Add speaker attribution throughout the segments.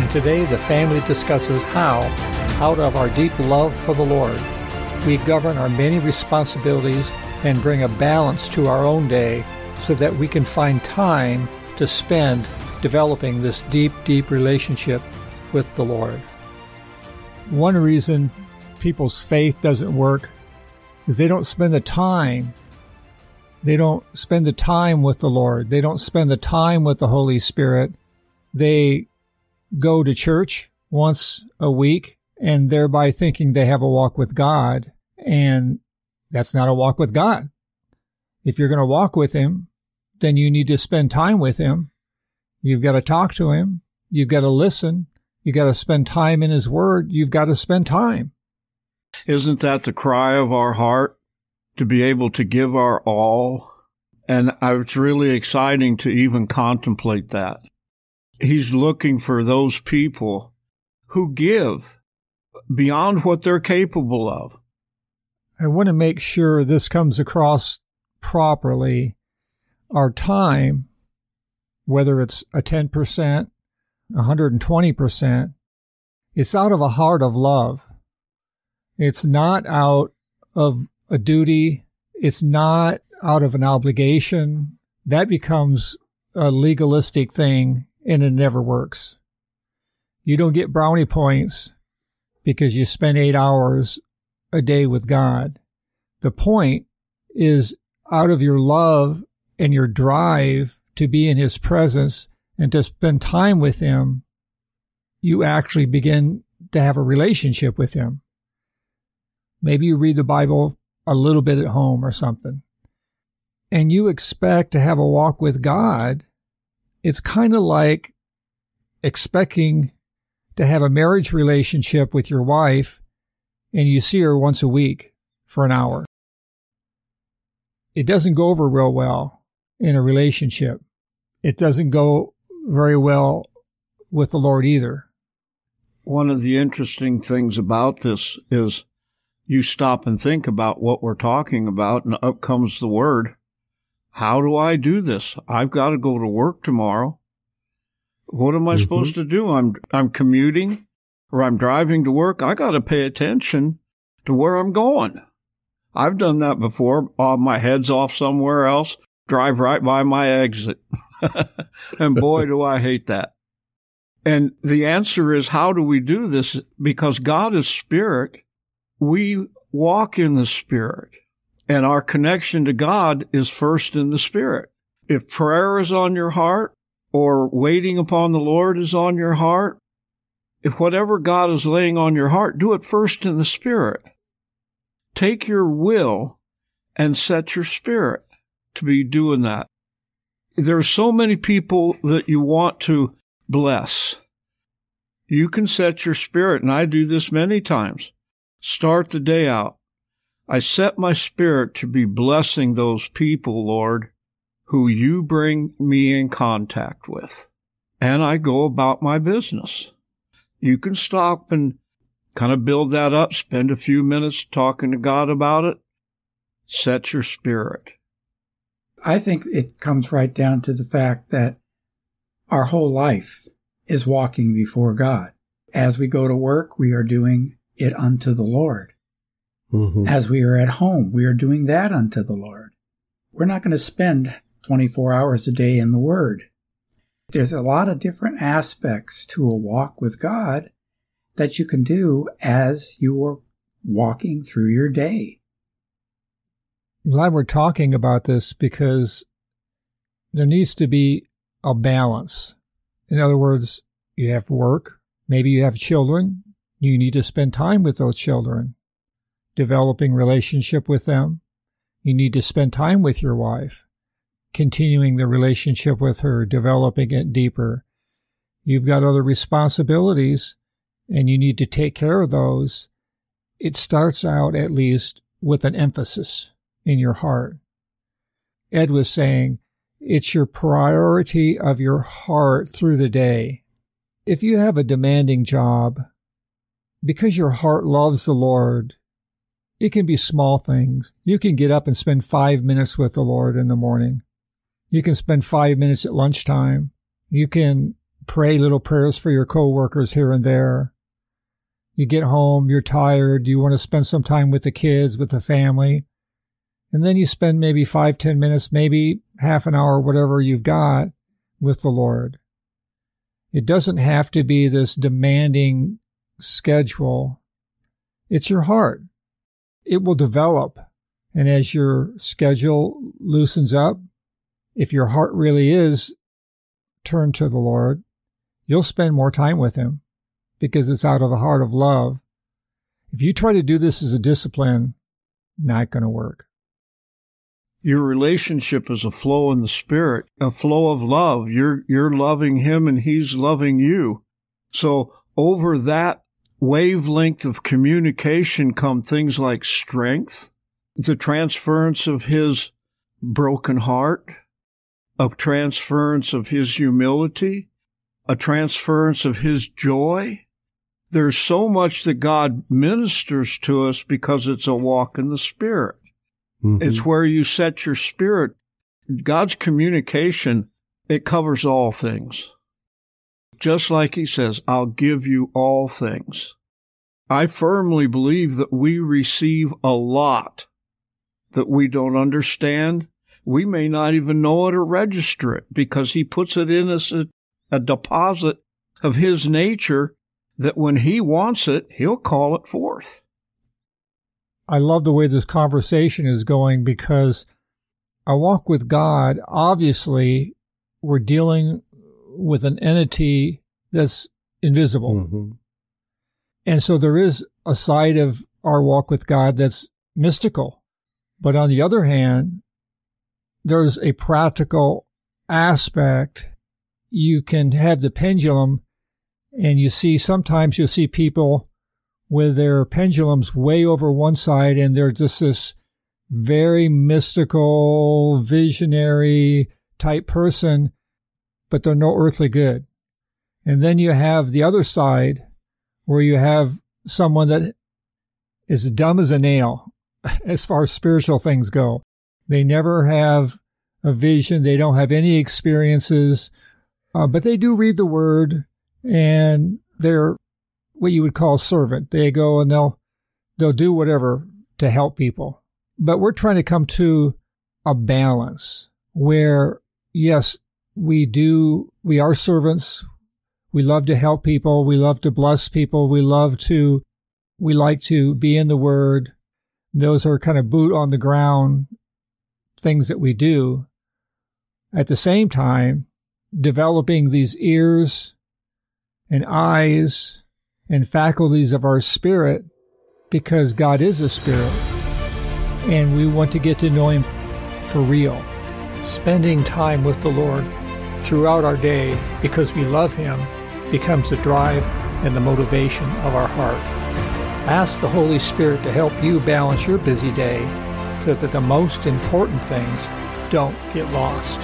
Speaker 1: and today the family discusses how, out of our deep love for the Lord, we govern our many responsibilities and bring a balance to our own day so that we can find time to spend developing this deep, deep relationship with the Lord. One reason people's faith doesn't work is they don't spend the time. They don't spend the time with the Lord. They don't spend the time with the Holy Spirit. They go to church once a week and thereby thinking they have a walk with God. And that's not a walk with God. If you're going to walk with Him, then you need to spend time with Him. You've got to talk to Him. You've got to listen. You've got to spend time in His Word. You've got to spend time.
Speaker 2: Isn't that the cry of our heart to be able to give our all? And uh, it's really exciting to even contemplate that. He's looking for those people who give beyond what they're capable of.
Speaker 1: I want to make sure this comes across properly. Our time, whether it's a 10%, 120%, it's out of a heart of love. It's not out of a duty. It's not out of an obligation. That becomes a legalistic thing and it never works. You don't get brownie points because you spend eight hours a day with God. The point is out of your love and your drive to be in his presence and to spend time with him, you actually begin to have a relationship with him. Maybe you read the Bible a little bit at home or something and you expect to have a walk with God it's kind of like expecting to have a marriage relationship with your wife and you see her once a week for an hour. It doesn't go over real well in a relationship. It doesn't go very well with the Lord either.
Speaker 2: One of the interesting things about this is you stop and think about what we're talking about and up comes the word how do I do this? I've got to go to work tomorrow. What am I mm-hmm. supposed to do? I'm, I'm commuting or I'm driving to work. I got to pay attention to where I'm going. I've done that before. Uh, my head's off somewhere else, drive right by my exit. and boy, do I hate that. And the answer is, how do we do this? Because God is spirit. We walk in the spirit. And our connection to God is first in the Spirit. If prayer is on your heart or waiting upon the Lord is on your heart, if whatever God is laying on your heart, do it first in the Spirit. Take your will and set your spirit to be doing that. There are so many people that you want to bless. You can set your spirit, and I do this many times. Start the day out. I set my spirit to be blessing those people, Lord, who you bring me in contact with. And I go about my business. You can stop and kind of build that up, spend a few minutes talking to God about it. Set your spirit.
Speaker 3: I think it comes right down to the fact that our whole life is walking before God. As we go to work, we are doing it unto the Lord. Mm-hmm. As we are at home, we are doing that unto the Lord. We're not going to spend 24 hours a day in the Word. There's a lot of different aspects to a walk with God that you can do as you are walking through your day.
Speaker 1: I'm glad we're talking about this because there needs to be a balance. In other words, you have work, maybe you have children, you need to spend time with those children developing relationship with them. You need to spend time with your wife, continuing the relationship with her, developing it deeper. you've got other responsibilities and you need to take care of those, it starts out at least with an emphasis in your heart. Ed was saying it's your priority of your heart through the day. If you have a demanding job, because your heart loves the Lord, it can be small things. You can get up and spend five minutes with the Lord in the morning. You can spend five minutes at lunchtime. You can pray little prayers for your coworkers here and there. You get home, you're tired, you want to spend some time with the kids, with the family. And then you spend maybe five, ten minutes, maybe half an hour, whatever you've got with the Lord. It doesn't have to be this demanding schedule. It's your heart. It will develop. And as your schedule loosens up, if your heart really is turned to the Lord, you'll spend more time with Him because it's out of a heart of love. If you try to do this as a discipline, not going to work.
Speaker 2: Your relationship is a flow in the spirit, a flow of love. You're, you're loving him and he's loving you. So over that wavelength of communication come things like strength, the transference of his broken heart, a transference of his humility, a transference of his joy. There's so much that God ministers to us because it's a walk in the spirit. Mm-hmm. It's where you set your spirit. God's communication, it covers all things. Just like he says, I'll give you all things. I firmly believe that we receive a lot that we don't understand we may not even know how to register it because he puts it in as a, a deposit of his nature that when he wants it, he'll call it forth.
Speaker 1: I love the way this conversation is going because our walk with God, obviously, we're dealing with an entity that's invisible. Mm-hmm. And so there is a side of our walk with God that's mystical. But on the other hand, there's a practical aspect. You can have the pendulum and you see sometimes you'll see people with their pendulums way over one side and they're just this very mystical, visionary type person, but they're no earthly good. And then you have the other side where you have someone that is dumb as a nail as far as spiritual things go. They never have a vision. They don't have any experiences, uh, but they do read the word and they're what you would call servant. They go and they'll, they'll do whatever to help people. But we're trying to come to a balance where, yes, we do, we are servants. We love to help people. We love to bless people. We love to, we like to be in the word. Those are kind of boot on the ground things that we do. At the same time, developing these ears and eyes and faculties of our spirit because God is a spirit and we want to get to know Him for real. Spending time with the Lord throughout our day because we love Him becomes the drive and the motivation of our heart. Ask the Holy Spirit to help you balance your busy day so that the most important things don't get lost.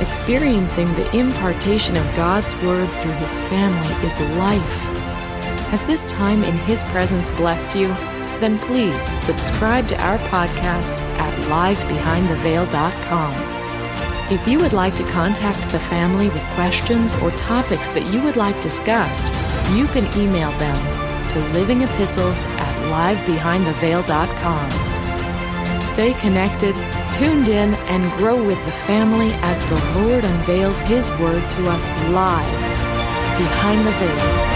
Speaker 4: Experiencing the impartation of God's Word through His family is life. Has this time in His presence blessed you? Then please subscribe to our podcast at livebehindtheveil.com. If you would like to contact the family with questions or topics that you would like discussed, you can email them to Living Epistles at livebehindtheveil.com. Stay connected, tuned in, and grow with the family as the Lord unveils His Word to us live behind the veil.